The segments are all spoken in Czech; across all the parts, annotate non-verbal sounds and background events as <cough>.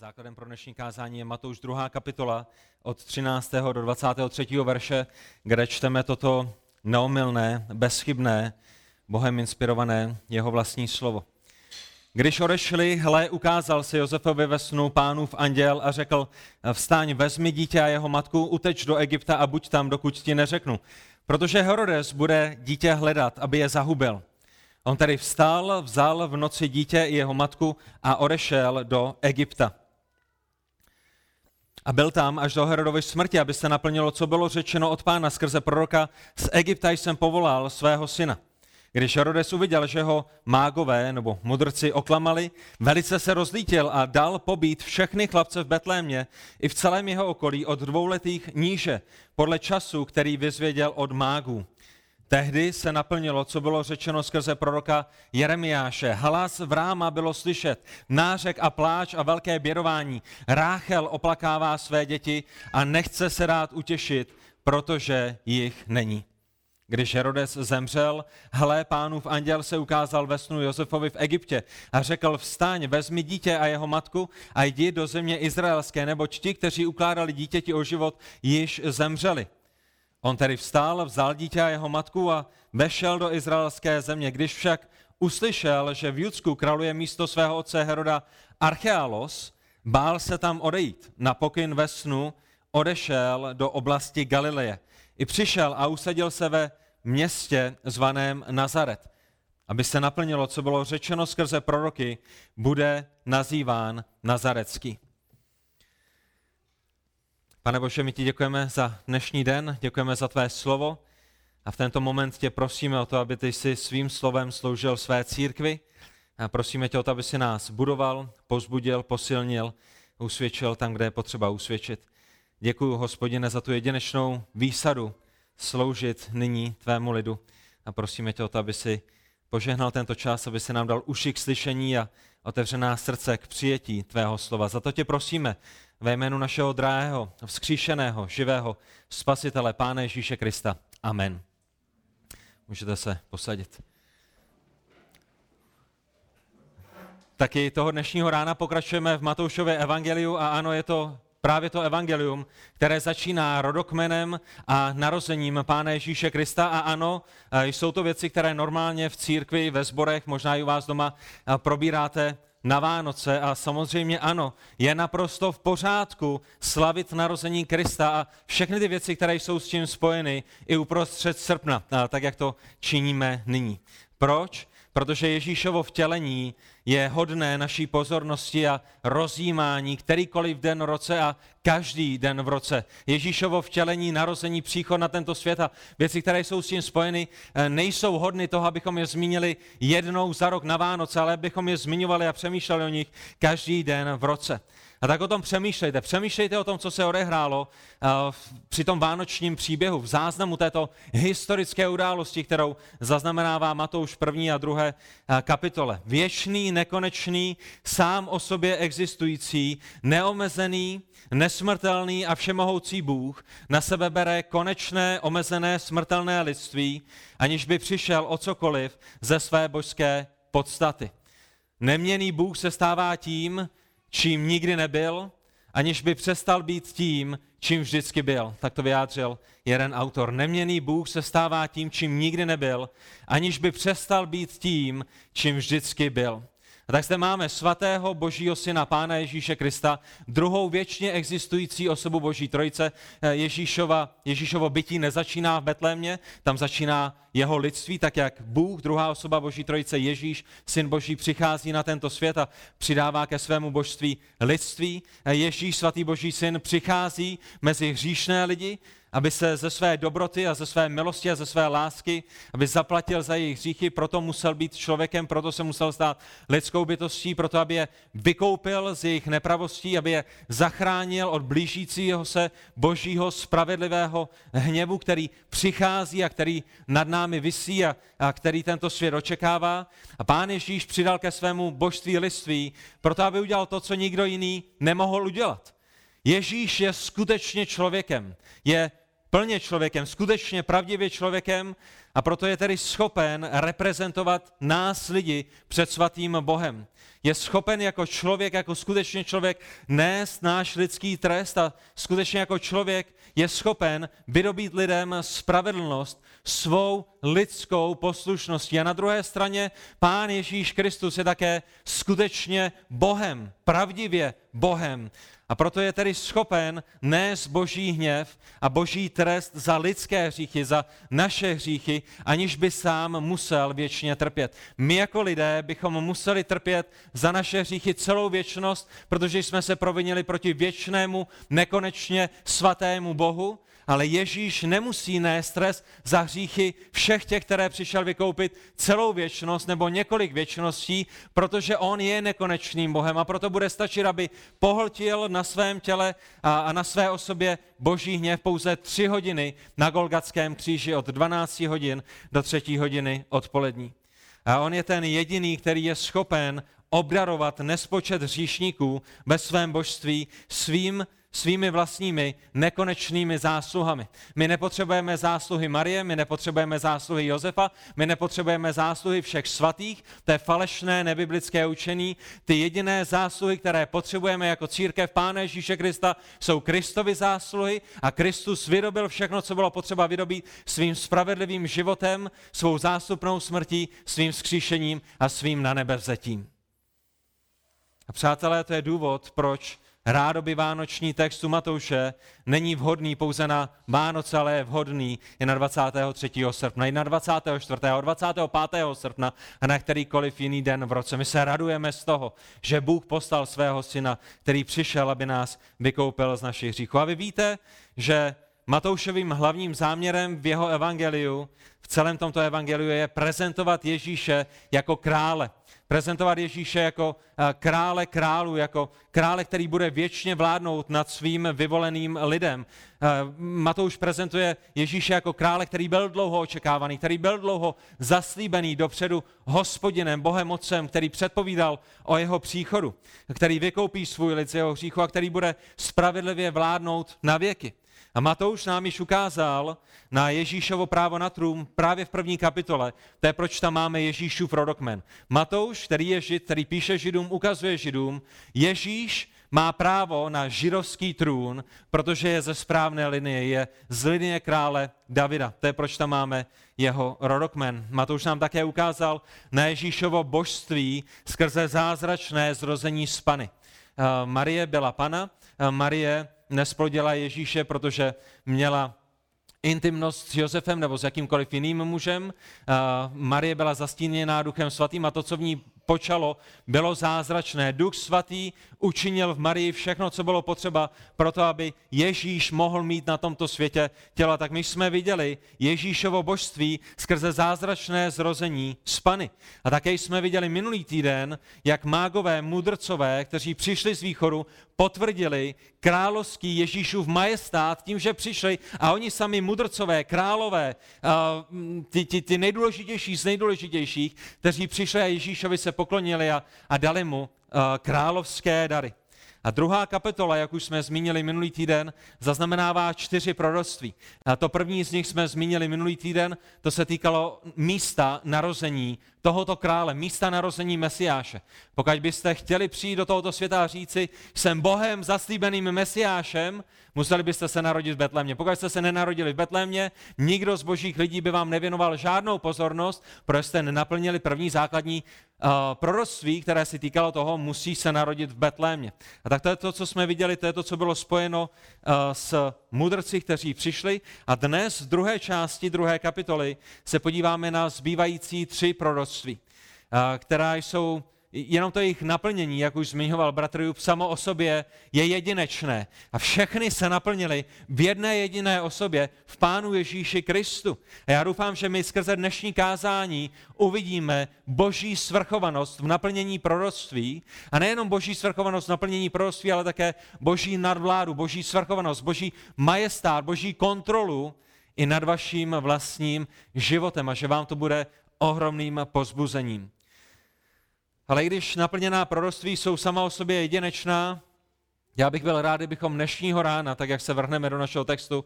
Základem pro dnešní kázání je Matouš 2. kapitola od 13. do 23. verše, kde čteme toto neomylné, bezchybné, Bohem inspirované jeho vlastní slovo. Když odešli, hle, ukázal se Josefovi ve snu pánův anděl a řekl, vstaň, vezmi dítě a jeho matku, uteč do Egypta a buď tam, dokud ti neřeknu. Protože Herodes bude dítě hledat, aby je zahubil. On tedy vstal, vzal v noci dítě i jeho matku a odešel do Egypta. A byl tam až do Herodovy smrti, aby se naplnilo, co bylo řečeno od pána skrze proroka. Z Egypta jsem povolal svého syna. Když Herodes uviděl, že ho mágové nebo mudrci oklamali, velice se rozlítil a dal pobít všechny chlapce v Betlémě i v celém jeho okolí od dvouletých níže, podle času, který vyzvěděl od mágů. Tehdy se naplnilo, co bylo řečeno skrze proroka Jeremiáše. Hlas v ráma bylo slyšet, nářek a pláč a velké běrování. Ráchel oplakává své děti a nechce se rád utěšit, protože jich není. Když Herodes zemřel, hle, pánův anděl se ukázal ve snu Josefovi v Egyptě a řekl, vstaň, vezmi dítě a jeho matku a jdi do země izraelské, neboť ti, kteří ukládali dítěti o život, již zemřeli. On tedy vstal, vzal dítě a jeho matku a vešel do izraelské země. Když však uslyšel, že v Judsku kraluje místo svého otce Heroda Archealos, bál se tam odejít. Na pokyn ve snu odešel do oblasti Galileje. I přišel a usadil se ve městě zvaném Nazaret. Aby se naplnilo, co bylo řečeno skrze proroky, bude nazýván Nazarecký. Pane Bože, my ti děkujeme za dnešní den, děkujeme za tvé slovo a v tento moment tě prosíme o to, aby ty si svým slovem sloužil své církvi a prosíme tě o to, aby si nás budoval, pozbudil, posilnil, usvědčil tam, kde je potřeba usvědčit. Děkuji, hospodine, za tu jedinečnou výsadu sloužit nyní tvému lidu a prosíme tě o to, aby si požehnal tento čas, aby se nám dal uši k slyšení a otevřená srdce k přijetí tvého slova. Za to tě prosíme ve jménu našeho drahého, vzkříšeného, živého spasitele, Pána Ježíše Krista. Amen. Můžete se posadit. Taky toho dnešního rána pokračujeme v Matoušově evangeliu a ano, je to právě to evangelium, které začíná rodokmenem a narozením Pána Ježíše Krista. A ano, jsou to věci, které normálně v církvi, ve sborech, možná i u vás doma probíráte na Vánoce a samozřejmě ano, je naprosto v pořádku slavit narození Krista a všechny ty věci, které jsou s tím spojeny i uprostřed srpna, tak jak to činíme nyní. Proč? Protože Ježíšovo vtělení je hodné naší pozornosti a rozjímání kterýkoliv den v roce a každý den v roce. Ježíšovo vtělení, narození, příchod na tento svět a věci, které jsou s tím spojeny, eh, nejsou hodny toho, abychom je zmínili jednou za rok na Vánoce, ale abychom je zmiňovali a přemýšleli o nich každý den v roce. A tak o tom přemýšlejte. Přemýšlejte o tom, co se odehrálo eh, při tom vánočním příběhu, v záznamu této historické události, kterou zaznamenává Matouš první a druhé eh, kapitole. Věčný, nekonečný, sám o sobě existující, neomezený, nesmrtelný a všemohoucí Bůh na sebe bere konečné, omezené, smrtelné lidství, aniž by přišel o cokoliv ze své božské podstaty. Neměný Bůh se stává tím, čím nikdy nebyl, aniž by přestal být tím, čím vždycky byl. Tak to vyjádřil jeden autor. Neměný Bůh se stává tím, čím nikdy nebyl, aniž by přestal být tím, čím vždycky byl. A tak zde máme svatého božího syna Pána Ježíše Krista, druhou věčně existující osobu boží trojice. Ježíšova, Ježíšovo bytí nezačíná v Betlémě, tam začíná jeho lidství, tak jak Bůh, druhá osoba boží trojice, Ježíš, syn boží, přichází na tento svět a přidává ke svému božství lidství. Ježíš, svatý boží syn, přichází mezi hříšné lidi, aby se ze své dobroty a ze své milosti a ze své lásky, aby zaplatil za jejich hříchy, proto musel být člověkem, proto se musel stát lidskou bytostí, proto aby je vykoupil z jejich nepravostí, aby je zachránil od blížícího se božího spravedlivého hněvu, který přichází a který nad námi visí a, a který tento svět očekává. A pán Ježíš přidal ke svému božství lidství, proto aby udělal to, co nikdo jiný nemohl udělat. Ježíš je skutečně člověkem, je plně člověkem, skutečně pravdivě člověkem, A proto je tedy schopen reprezentovat nás lidi před svatým Bohem. Je schopen jako člověk, jako skutečně člověk nést náš lidský trest a skutečně jako člověk je schopen vydobít lidem spravedlnost svou lidskou poslušností. A na druhé straně Pán Ježíš Kristus je také skutečně Bohem, pravdivě Bohem. A proto je tedy schopen nést boží hněv a boží trest za lidské hříchy, za naše hříchy, aniž by sám musel věčně trpět. My jako lidé bychom museli trpět za naše hříchy celou věčnost, protože jsme se provinili proti věčnému, nekonečně svatému Bohu ale Ježíš nemusí nést stres za hříchy všech těch, které přišel vykoupit celou věčnost nebo několik věčností, protože on je nekonečným Bohem a proto bude stačit, aby pohltil na svém těle a, na své osobě boží hněv pouze tři hodiny na Golgatském kříži od 12 hodin do třetí hodiny odpolední. A on je ten jediný, který je schopen obdarovat nespočet hříšníků ve svém božství svým svými vlastními nekonečnými zásluhami. My nepotřebujeme zásluhy Marie, my nepotřebujeme zásluhy Josefa, my nepotřebujeme zásluhy všech svatých, to je falešné nebiblické učení. Ty jediné zásluhy, které potřebujeme jako církev Pána Ježíše Krista, jsou Kristovy zásluhy a Kristus vydobil všechno, co bylo potřeba vydobít svým spravedlivým životem, svou zástupnou smrtí, svým skříšením a svým na nebe vzetím. A přátelé, to je důvod, proč rádoby vánoční text u Matouše není vhodný pouze na Vánoce, ale je vhodný i na 23. srpna, i na 24. a 25. srpna a na kterýkoliv jiný den v roce. My se radujeme z toho, že Bůh poslal svého syna, který přišel, aby nás vykoupil z našich hříchů. A vy víte, že Matoušovým hlavním záměrem v jeho evangeliu, v celém tomto evangeliu je prezentovat Ježíše jako krále prezentovat Ježíše jako eh, krále králů, jako krále, který bude věčně vládnout nad svým vyvoleným lidem. Eh, Matouš prezentuje Ježíše jako krále, který byl dlouho očekávaný, který byl dlouho zaslíbený dopředu hospodinem, Bohem Otcem, který předpovídal o jeho příchodu, který vykoupí svůj lid z jeho hříchu a který bude spravedlivě vládnout na věky. A Matouš nám již ukázal na Ježíšovo právo na trům právě v první kapitole. To je proč tam máme Ježíšův rodokmen. Matouš, který je žid, který píše židům, ukazuje židům, Ježíš má právo na židovský trůn, protože je ze správné linie, je z linie krále Davida. To je proč tam máme jeho rodokmen. Matouš nám také ukázal na Ježíšovo božství skrze zázračné zrození z Pany. Eh, Marie byla pana, eh, Marie nesplodila Ježíše, protože měla intimnost s Josefem nebo s jakýmkoliv jiným mužem. Marie byla zastíněná duchem svatým a to, co v ní počalo, bylo zázračné. Duch svatý učinil v Marii všechno, co bylo potřeba pro to, aby Ježíš mohl mít na tomto světě těla. Tak my jsme viděli Ježíšovo božství skrze zázračné zrození z Pany. A také jsme viděli minulý týden, jak mágové mudrcové, kteří přišli z východu, potvrdili královský Ježíšův majestát tím, že přišli a oni sami mudrcové, králové, ty, ty, ty nejdůležitější z nejdůležitějších, kteří přišli a Ježíšovi se poklonili a, a dali mu královské dary. A druhá kapitola, jak už jsme zmínili minulý týden, zaznamenává čtyři proroctví. A to první z nich jsme zmínili minulý týden, to se týkalo místa narození tohoto krále, místa narození Mesiáše. Pokud byste chtěli přijít do tohoto světa a říci, jsem Bohem zaslíbeným Mesiášem, museli byste se narodit v Betlémě. Pokud jste se nenarodili v Betlémě, nikdo z božích lidí by vám nevěnoval žádnou pozornost, protože jste nenaplnili první základní uh, proroctví, které si týkalo toho, musí se narodit v Betlémě. A tak to je to, co jsme viděli, to je to, co bylo spojeno uh, s mudrci, kteří přišli. A dnes v druhé části druhé kapitoly se podíváme na zbývající tři proroctví, uh, která jsou jenom to jejich naplnění, jak už zmiňoval bratr Jub, samo o sobě je jedinečné. A všechny se naplnily v jedné jediné osobě, v Pánu Ježíši Kristu. A já doufám, že my skrze dnešní kázání uvidíme boží svrchovanost v naplnění proroctví. A nejenom boží svrchovanost v naplnění proroctví, ale také boží nadvládu, boží svrchovanost, boží majestát, boží kontrolu i nad vaším vlastním životem. A že vám to bude ohromným pozbuzením. Ale i když naplněná proroctví jsou sama o sobě jedinečná, já bych byl rád, kdybychom dnešního rána, tak jak se vrhneme do našeho textu,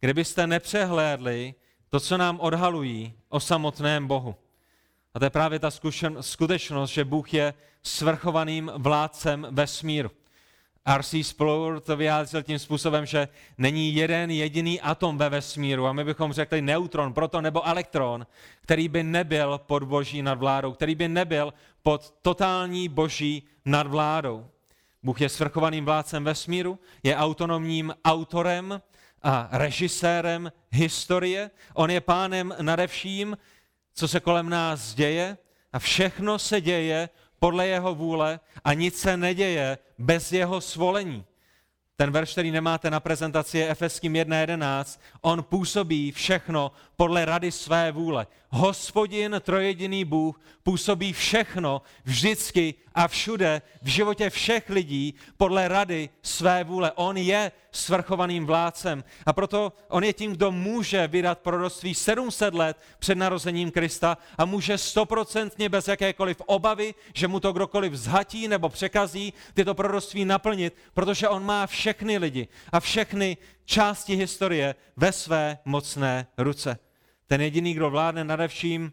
kdybyste nepřehlédli to, co nám odhalují o samotném Bohu. A to je právě ta skutečnost, že Bůh je svrchovaným vládcem vesmíru. R.C. Sproul to vyjádřil tím způsobem, že není jeden jediný atom ve vesmíru a my bychom řekli neutron, proton nebo elektron, který by nebyl pod boží nadvládou, který by nebyl pod totální boží nadvládou. Bůh je svrchovaným vládcem vesmíru, je autonomním autorem a režisérem historie. On je pánem nade vším, co se kolem nás děje a všechno se děje podle jeho vůle a nic se neděje bez jeho svolení. Ten verš, který nemáte na prezentaci, je Efeským 1.11. On působí všechno podle rady své vůle. Hospodin, trojediný Bůh, působí všechno, vždycky a všude, v životě všech lidí, podle rady své vůle. On je svrchovaným vládcem a proto on je tím, kdo může vydat proroctví 700 let před narozením Krista a může stoprocentně bez jakékoliv obavy, že mu to kdokoliv zhatí nebo překazí, tyto proroctví naplnit, protože on má všechny lidi a všechny části historie ve své mocné ruce. Ten jediný, kdo vládne nade vším,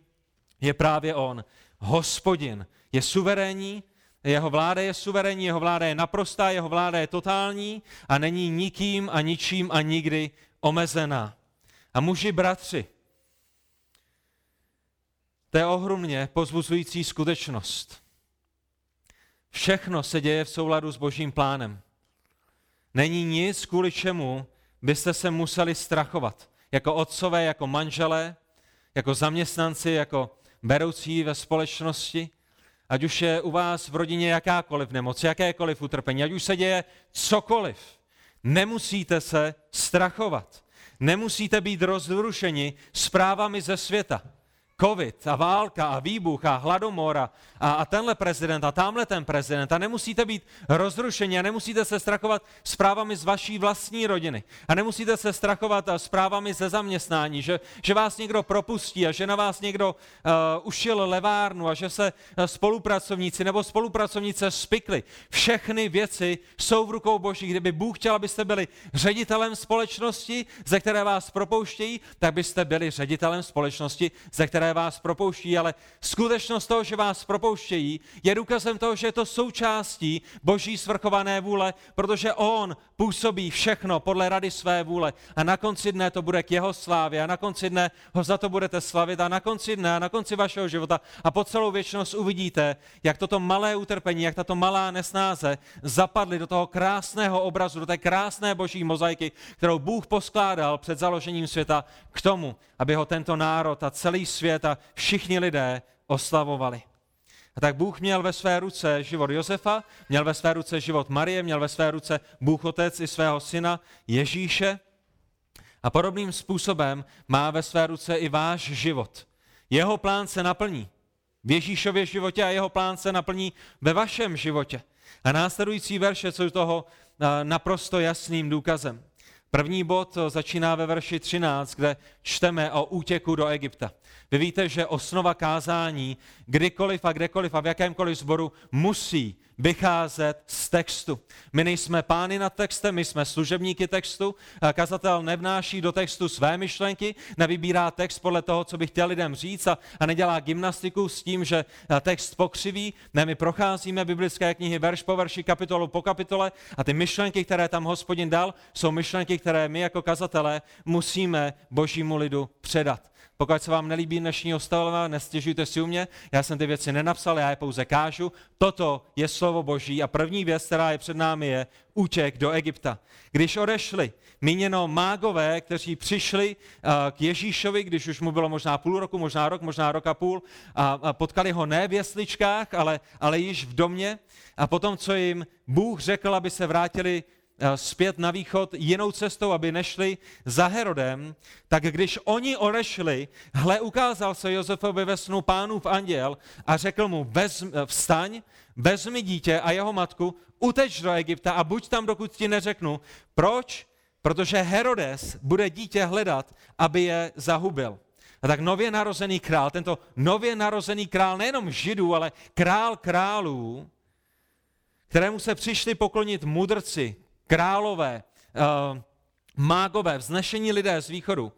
je právě on. Hospodin je suverénní, jeho vláda je suverénní, jeho vláda je naprostá, jeho vláda je totální a není nikým a ničím a nikdy omezená. A muži, bratři, to je ohromně pozbuzující skutečnost. Všechno se děje v souladu s božím plánem. Není nic, kvůli čemu byste se museli strachovat jako otcové, jako manželé, jako zaměstnanci, jako beroucí ve společnosti, ať už je u vás v rodině jakákoliv nemoc, jakékoliv utrpení, ať už se děje cokoliv, nemusíte se strachovat. Nemusíte být rozrušeni zprávami ze světa covid a válka a výbuch a hladomora a, a tenhle prezident a tamhle ten prezident a nemusíte být rozrušeni a nemusíte se strachovat zprávami z vaší vlastní rodiny a nemusíte se strachovat zprávami ze zaměstnání, že, že vás někdo propustí a že na vás někdo uh, ušil levárnu a že se uh, spolupracovníci nebo spolupracovnice spikli. Všechny věci jsou v rukou Boží. Kdyby Bůh chtěl, abyste byli ředitelem společnosti, ze které vás propouštějí, tak byste byli ředitelem společnosti, ze které které vás propouští, ale skutečnost toho, že vás propouštějí, je důkazem toho, že je to součástí boží svrchované vůle, protože on působí všechno podle rady své vůle. A na konci dne to bude k jeho slávě a na konci dne ho za to budete slavit a na konci dne a na konci vašeho života. A po celou věčnost uvidíte, jak toto malé utrpení, jak tato malá nesnáze zapadly do toho krásného obrazu, do té krásné boží mozaiky, kterou Bůh poskládal před založením světa k tomu, aby ho tento národ a celý svět a všichni lidé oslavovali. A tak Bůh měl ve své ruce život Josefa, měl ve své ruce život Marie, měl ve své ruce Bůh Otec i svého syna Ježíše. A podobným způsobem má ve své ruce i váš život. Jeho plán se naplní v Ježíšově životě a jeho plán se naplní ve vašem životě. A následující verše jsou toho naprosto jasným důkazem. První bod začíná ve verši 13, kde čteme o útěku do Egypta. Vy víte, že osnova kázání kdykoliv a kdekoliv a v jakémkoliv sboru musí vycházet z textu. My nejsme pány nad textem, my jsme služebníky textu. Kazatel nevnáší do textu své myšlenky, nevybírá text podle toho, co by chtěl lidem říct a, a nedělá gymnastiku s tím, že text pokřiví. Ne, my procházíme biblické knihy verš po verši, kapitolu po kapitole a ty myšlenky, které tam hospodin dal, jsou myšlenky, které my jako kazatelé musíme božímu lidu předat. Pokud se vám nelíbí dnešní ostavová, nestěžujte si u mě, já jsem ty věci nenapsal, já je pouze kážu. Toto je slovo Boží a první věc, která je před námi, je útěk do Egypta. Když odešli, míněno mágové, kteří přišli uh, k Ježíšovi, když už mu bylo možná půl roku, možná rok, možná rok a půl, a, potkali ho ne v jesličkách, ale, ale již v domě. A potom, co jim Bůh řekl, aby se vrátili Eh, zpět na východ jinou cestou, aby nešli za Herodem, tak když oni odešli, hle, ukázal se Josefovi ve snu pánův anděl a řekl mu, vezm, eh, vstaň, vezmi dítě a jeho matku, uteč do Egypta a buď tam, dokud ti neřeknu. Proč? Protože Herodes bude dítě hledat, aby je zahubil. A tak nově narozený král, tento nově narozený král nejenom židů, ale král králů, kterému se přišli poklonit mudrci, králové, uh, mágové, vznešení lidé z východu,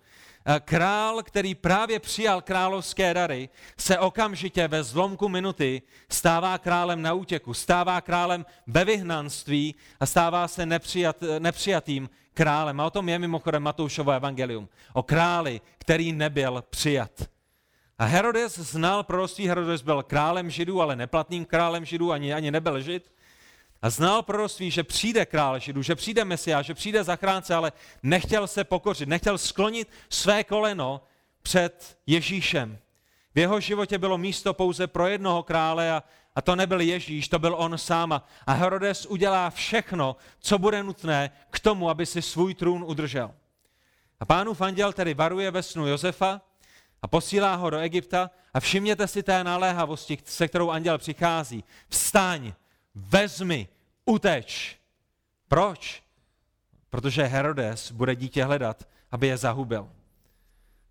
král, který právě přijal královské dary, se okamžitě ve zlomku minuty stává králem na útěku, stává králem ve vyhnanství a stává se nepřijat, nepřijatým králem. A o tom je mimochodem Matoušovo evangelium. O králi, který nebyl přijat. A Herodes znal proroctví, Herodes byl králem židů, ale neplatným králem židů, ani, ani nebyl žid. A znal proroctví, že přijde král židů, že přijde Mesiáš, že přijde zachránce, ale nechtěl se pokořit, nechtěl sklonit své koleno před Ježíšem. V jeho životě bylo místo pouze pro jednoho krále a, a to nebyl Ježíš, to byl on sám. A Herodes udělá všechno, co bude nutné k tomu, aby si svůj trůn udržel. A pánův anděl tedy varuje ve snu Josefa a posílá ho do Egypta a všimněte si té naléhavosti, se kterou anděl přichází. Vstaň, vezmi, uteč. Proč? Protože Herodes bude dítě hledat, aby je zahubil.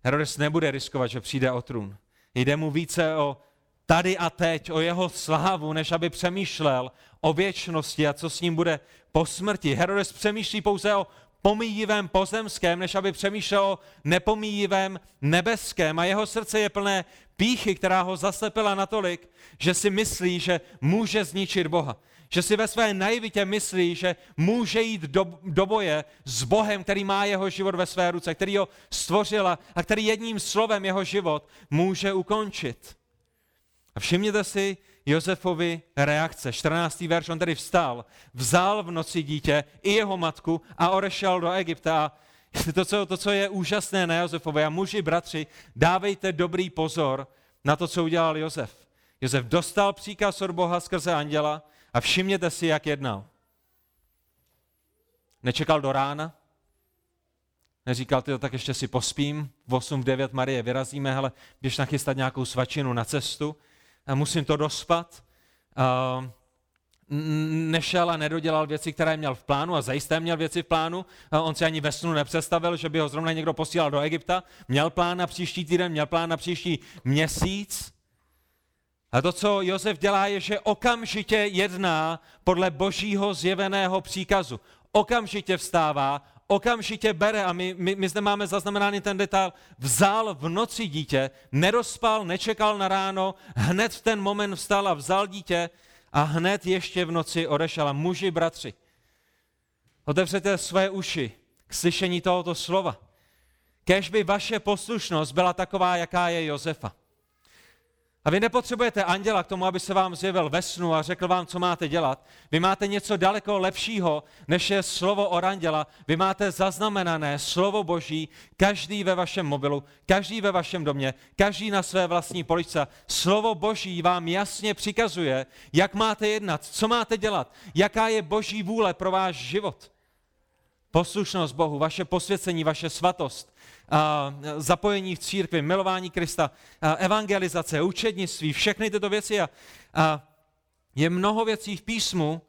Herodes nebude riskovat, že přijde o trůn. Jde mu více o tady a teď, o jeho slávu, než aby přemýšlel o věčnosti a co s ním bude po smrti. Herodes přemýšlí pouze o pomíjivém pozemském, než aby přemýšlel o nepomíjivém nebeském. A jeho srdce je plné píchy, která ho zaslepila natolik, že si myslí, že může zničit Boha. Že si ve své naivitě myslí, že může jít do, do boje s Bohem, který má jeho život ve své ruce, který ho stvořila a který jedním slovem jeho život může ukončit. A všimněte si Josefovi reakce. 14. verš, on tedy vstal, vzal v noci dítě i jeho matku a odešel do Egypta. A to co, to, co je úžasné na Josefovi, a muži, bratři, dávejte dobrý pozor na to, co udělal Josef. Josef dostal příkaz od Boha skrze anděla a všimněte si, jak jednal. Nečekal do rána, neříkal, ty tak ještě si pospím, v 8, v 9 Marie vyrazíme, hele, běž nachystat nějakou svačinu na cestu, musím to dospat. Nešel a nedodělal věci, které měl v plánu a zajisté měl věci v plánu. On si ani ve snu nepředstavil, že by ho zrovna někdo posílal do Egypta. Měl plán na příští týden, měl plán na příští měsíc. A to, co Josef dělá, je, že okamžitě jedná podle božího zjeveného příkazu. Okamžitě vstává, okamžitě bere, a my, my, my zde máme zaznamenaný ten detail, vzal v noci dítě, nedospal, nečekal na ráno, hned v ten moment vstal a vzal dítě a hned ještě v noci odešel. A muži, bratři, otevřete své uši k slyšení tohoto slova. Kež by vaše poslušnost byla taková, jaká je Josefa. A vy nepotřebujete anděla k tomu, aby se vám zjevil ve snu a řekl vám, co máte dělat. Vy máte něco daleko lepšího, než je slovo od anděla. Vy máte zaznamenané slovo Boží, každý ve vašem mobilu, každý ve vašem domě, každý na své vlastní poličce. Slovo Boží vám jasně přikazuje, jak máte jednat, co máte dělat, jaká je Boží vůle pro váš život. Poslušnost Bohu, vaše posvěcení, vaše svatost, zapojení v církvi, milování Krista, evangelizace, učednictví, všechny tyto věci. A, a je mnoho věcí v písmu,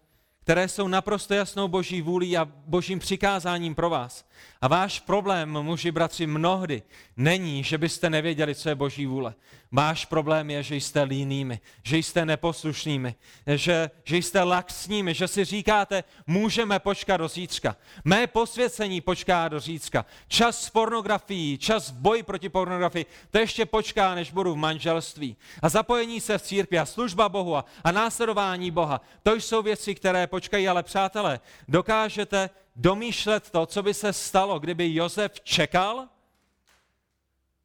které jsou naprosto jasnou boží vůlí a božím přikázáním pro vás. A váš problém, muži, bratři, mnohdy není, že byste nevěděli, co je boží vůle. Váš problém je, že jste línými, že jste neposlušnými, že, že jste laxními, že si říkáte, můžeme počkat do zítřka. Mé posvěcení počká do zítřka. Čas s pornografií, čas v boji proti pornografii, to ještě počká, než budu v manželství. A zapojení se v církvi a služba Bohu a, a následování Boha, to jsou věci, které počkají, ale přátelé, dokážete domýšlet to, co by se stalo, kdyby Josef čekal,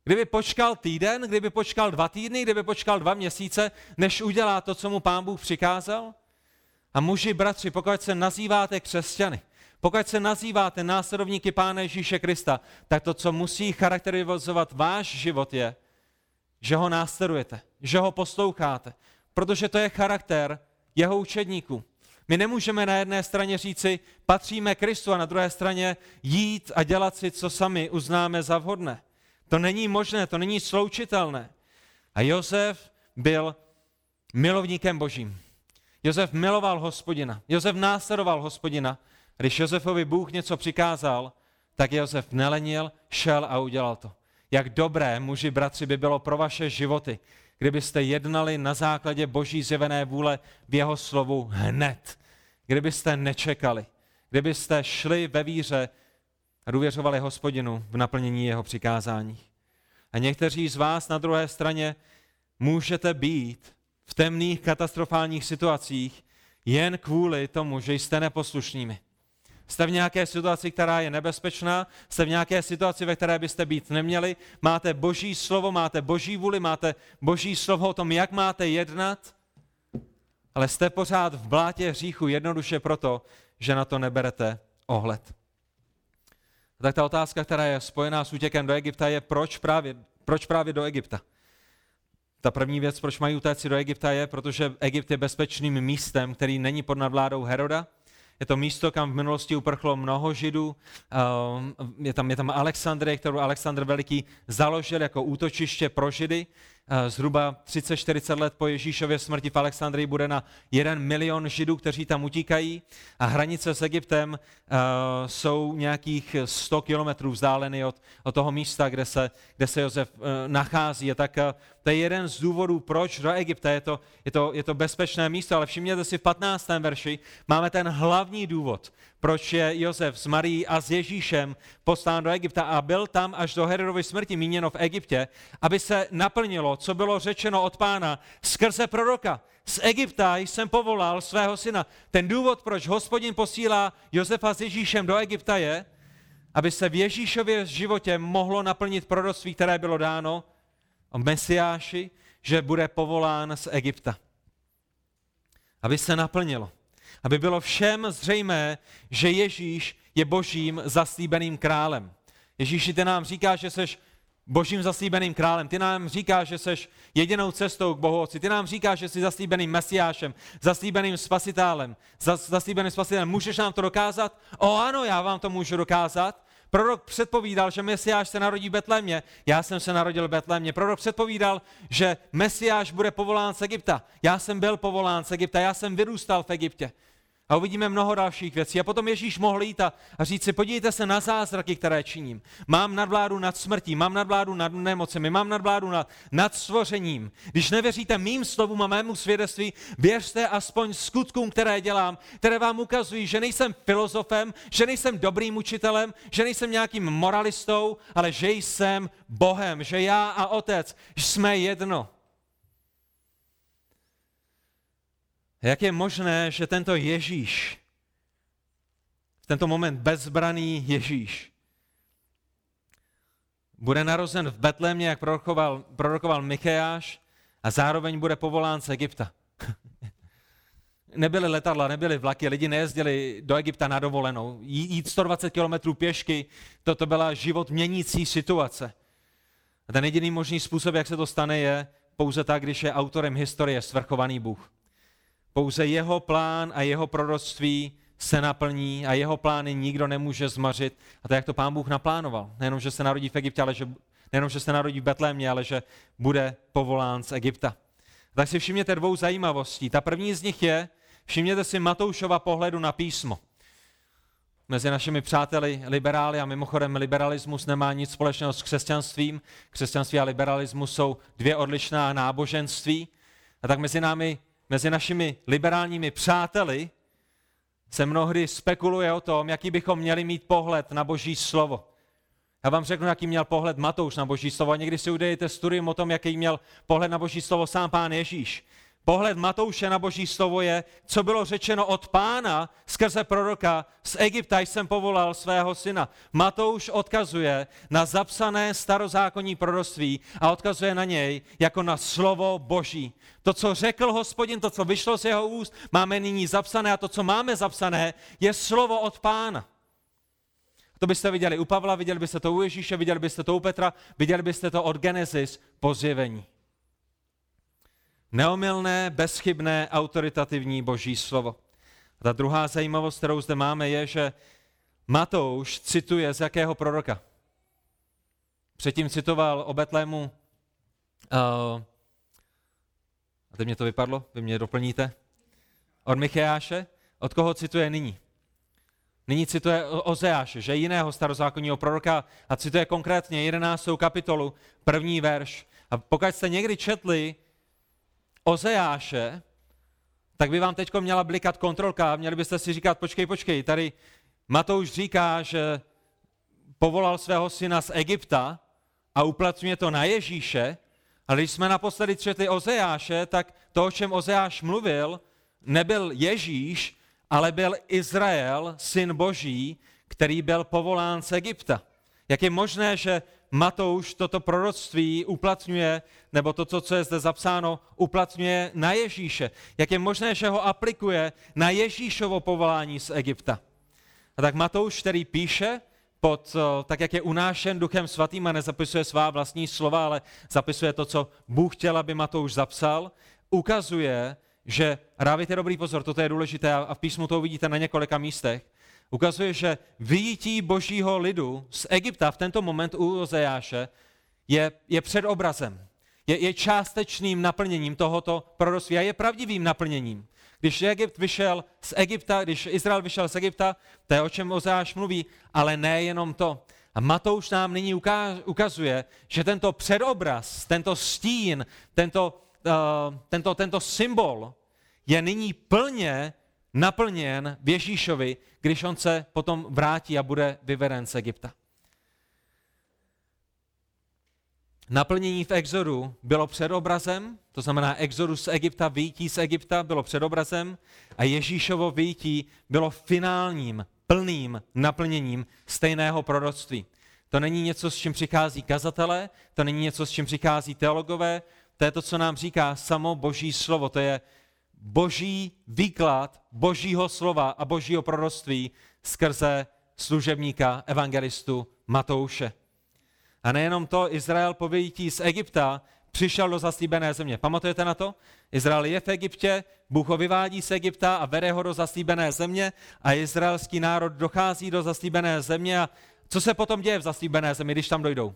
kdyby počkal týden, kdyby počkal dva týdny, kdyby počkal dva měsíce, než udělá to, co mu pán Bůh přikázal? A muži, bratři, pokud se nazýváte křesťany, pokud se nazýváte následovníky Pána Ježíše Krista, tak to, co musí charakterizovat váš život, je, že ho následujete, že ho posloucháte, protože to je charakter jeho učedníků. My nemůžeme na jedné straně říci, patříme Kristu a na druhé straně jít a dělat si, co sami uznáme za vhodné. To není možné, to není sloučitelné. A Josef byl milovníkem božím. Josef miloval hospodina. Josef následoval hospodina. Když Josefovi Bůh něco přikázal, tak Josef nelenil, šel a udělal to. Jak dobré, muži, bratři, by bylo pro vaše životy, kdybyste jednali na základě boží zjevené vůle v jeho slovu hned. Kdybyste nečekali. Kdybyste šli ve víře a důvěřovali hospodinu v naplnění jeho přikázání. A někteří z vás na druhé straně můžete být v temných katastrofálních situacích jen kvůli tomu, že jste neposlušnými. Jste v nějaké situaci, která je nebezpečná, jste v nějaké situaci, ve které byste být neměli, máte boží slovo, máte boží vůli, máte boží slovo o tom, jak máte jednat, ale jste pořád v blátě hříchu jednoduše proto, že na to neberete ohled. Tak ta otázka, která je spojená s útěkem do Egypta, je, proč právě, proč právě do Egypta? Ta první věc, proč mají utéci do Egypta, je, protože Egypt je bezpečným místem, který není pod nadvládou Heroda, je to místo, kam v minulosti uprchlo mnoho židů. Ehm, je tam, je tam Alexandrie, kterou Alexandr Veliký založil jako útočiště pro židy. Eh, zhruba 30-40 let po Ježíšově smrti v Alexandrii bude na 1 milion židů, kteří tam utíkají a hranice s Egyptem uh, jsou nějakých 100 kilometrů vzdáleny od, od toho místa, kde se, kde se Josef uh, nachází. A tak to je jeden z důvodů, proč do Egypta je to, je, to, je to bezpečné místo, ale všimněte si v 15. verši máme ten hlavní důvod, proč je Josef s Marií a s Ježíšem poslán do Egypta a byl tam až do Herodovy smrti míněno v Egyptě, aby se naplnilo, co bylo řečeno od pána skrze proroka. Z Egypta jsem povolal svého syna. Ten důvod, proč hospodin posílá Josefa s Ježíšem do Egypta je, aby se v Ježíšově životě mohlo naplnit proroctví, které bylo dáno o Mesiáši, že bude povolán z Egypta. Aby se naplnilo aby bylo všem zřejmé, že Ježíš je božím zaslíbeným králem. Ježíši, ty nám říká, že seš božím zaslíbeným králem. Ty nám říká, že seš jedinou cestou k Bohu Otci. Ty nám říká, že jsi zaslíbeným mesiášem, zaslíbeným spasitálem, zaslíbeným spasitálem. Můžeš nám to dokázat? O ano, já vám to můžu dokázat. Prorok předpovídal, že Mesiáš se narodí v Betlémě. Já jsem se narodil v Betlémě. Prorok předpovídal, že Mesiáš bude povolán z Egypta. Já jsem byl povolán z Egypta. Já jsem vyrůstal v Egyptě. A uvidíme mnoho dalších věcí. A potom Ježíš mohl jít a, a říct si, podívejte se na zázraky, které činím. Mám nadvládu nad smrtí, mám nadvládu nad nemocemi, mám nadvládu nad, nad stvořením. Když nevěříte mým slovům a mému svědectví, věřte aspoň skutkům, které dělám, které vám ukazují, že nejsem filozofem, že nejsem dobrým učitelem, že nejsem nějakým moralistou, ale že jsem Bohem, že já a Otec jsme jedno. Jak je možné, že tento Ježíš, v tento moment bezbraný Ježíš, bude narozen v Betlémě, jak prorokoval, prorokoval Micheáš, a zároveň bude povolán z Egypta. <laughs> nebyly letadla, nebyly vlaky, lidi nejezdili do Egypta na dovolenou. Jít 120 kilometrů pěšky, toto byla život měnící situace. A ten jediný možný způsob, jak se to stane, je pouze tak, když je autorem historie svrchovaný Bůh. Pouze jeho plán a jeho proroctví se naplní a jeho plány nikdo nemůže zmařit. A to, jak to pán Bůh naplánoval. Nejenom, že se narodí v Egyptě, ale že, nejenom, že se narodí v Betlémě, ale že bude povolán z Egypta. Tak si všimněte dvou zajímavostí. Ta první z nich je, všimněte si Matoušova pohledu na písmo. Mezi našimi přáteli liberály, a mimochodem liberalismus nemá nic společného s křesťanstvím. Křesťanství a liberalismus jsou dvě odlišná náboženství. A tak mezi námi mezi našimi liberálními přáteli se mnohdy spekuluje o tom, jaký bychom měli mít pohled na Boží slovo. Já vám řeknu, jaký měl pohled Matouš na Boží slovo. A někdy si udejte studium o tom, jaký měl pohled na Boží slovo sám pán Ježíš. Pohled Matouše na boží slovo je, co bylo řečeno od pána skrze proroka, z Egypta jsem povolal svého syna. Matouš odkazuje na zapsané starozákonní proroctví a odkazuje na něj jako na slovo boží. To, co řekl hospodin, to, co vyšlo z jeho úst, máme nyní zapsané a to, co máme zapsané, je slovo od pána. To byste viděli u Pavla, viděli byste to u Ježíše, viděli byste to u Petra, viděli byste to od Genesis po zjevení. Neomylné, bezchybné, autoritativní boží slovo. A ta druhá zajímavost, kterou zde máme, je, že Matouš cituje z jakého proroka? Předtím citoval o Betlému, uh, a teď mě to vypadlo, vy mě doplníte, od Micheáše, od koho cituje nyní? Nyní cituje Ozeáše, že jiného starozákonního proroka a cituje konkrétně 11. kapitolu, první verš. A pokud jste někdy četli Ozeáše, tak by vám teď měla blikat kontrolka měli byste si říkat, počkej, počkej, tady Matouš říká, že povolal svého syna z Egypta a uplatňuje to na Ježíše, ale když jsme naposledy četli Ozeáše, tak to, o čem Ozeáš mluvil, nebyl Ježíš, ale byl Izrael, syn Boží, který byl povolán z Egypta. Jak je možné, že Matouš toto proroctví uplatňuje, nebo to, co je zde zapsáno, uplatňuje na Ježíše? Jak je možné, že ho aplikuje na Ježíšovo povolání z Egypta? A tak Matouš, který píše, pod, tak jak je unášen duchem svatým a nezapisuje svá vlastní slova, ale zapisuje to, co Bůh chtěl, aby Matouš zapsal, ukazuje, že, a dávajte dobrý pozor, toto je důležité a v písmu to uvidíte na několika místech, ukazuje, že vyjítí božího lidu z Egypta v tento moment u Ozejáše je, je předobrazem, je, je částečným naplněním tohoto proroctví a je pravdivým naplněním. Když Egypt vyšel z Egypta, když Izrael vyšel z Egypta, to je o čem Ozeáš mluví, ale nejenom to. A Matouš nám nyní ukazuje, že tento předobraz, tento stín, tento, uh, tento, tento symbol je nyní plně naplněn v Ježíšovi, když on se potom vrátí a bude vyveden z Egypta. Naplnění v Exodu bylo předobrazem, to znamená Exodus z Egypta, vyjítí z Egypta bylo předobrazem a Ježíšovo vyjítí bylo finálním, plným naplněním stejného proroctví. To není něco, s čím přichází kazatelé, to není něco, s čím přichází teologové, to je to, co nám říká samo Boží slovo, to je boží výklad božího slova a božího proroctví skrze služebníka evangelistu Matouše. A nejenom to, Izrael po vyjítí z Egypta přišel do zaslíbené země. Pamatujete na to? Izrael je v Egyptě, Bůh ho vyvádí z Egypta a vede ho do zaslíbené země a izraelský národ dochází do zaslíbené země a co se potom děje v zaslíbené zemi, když tam dojdou?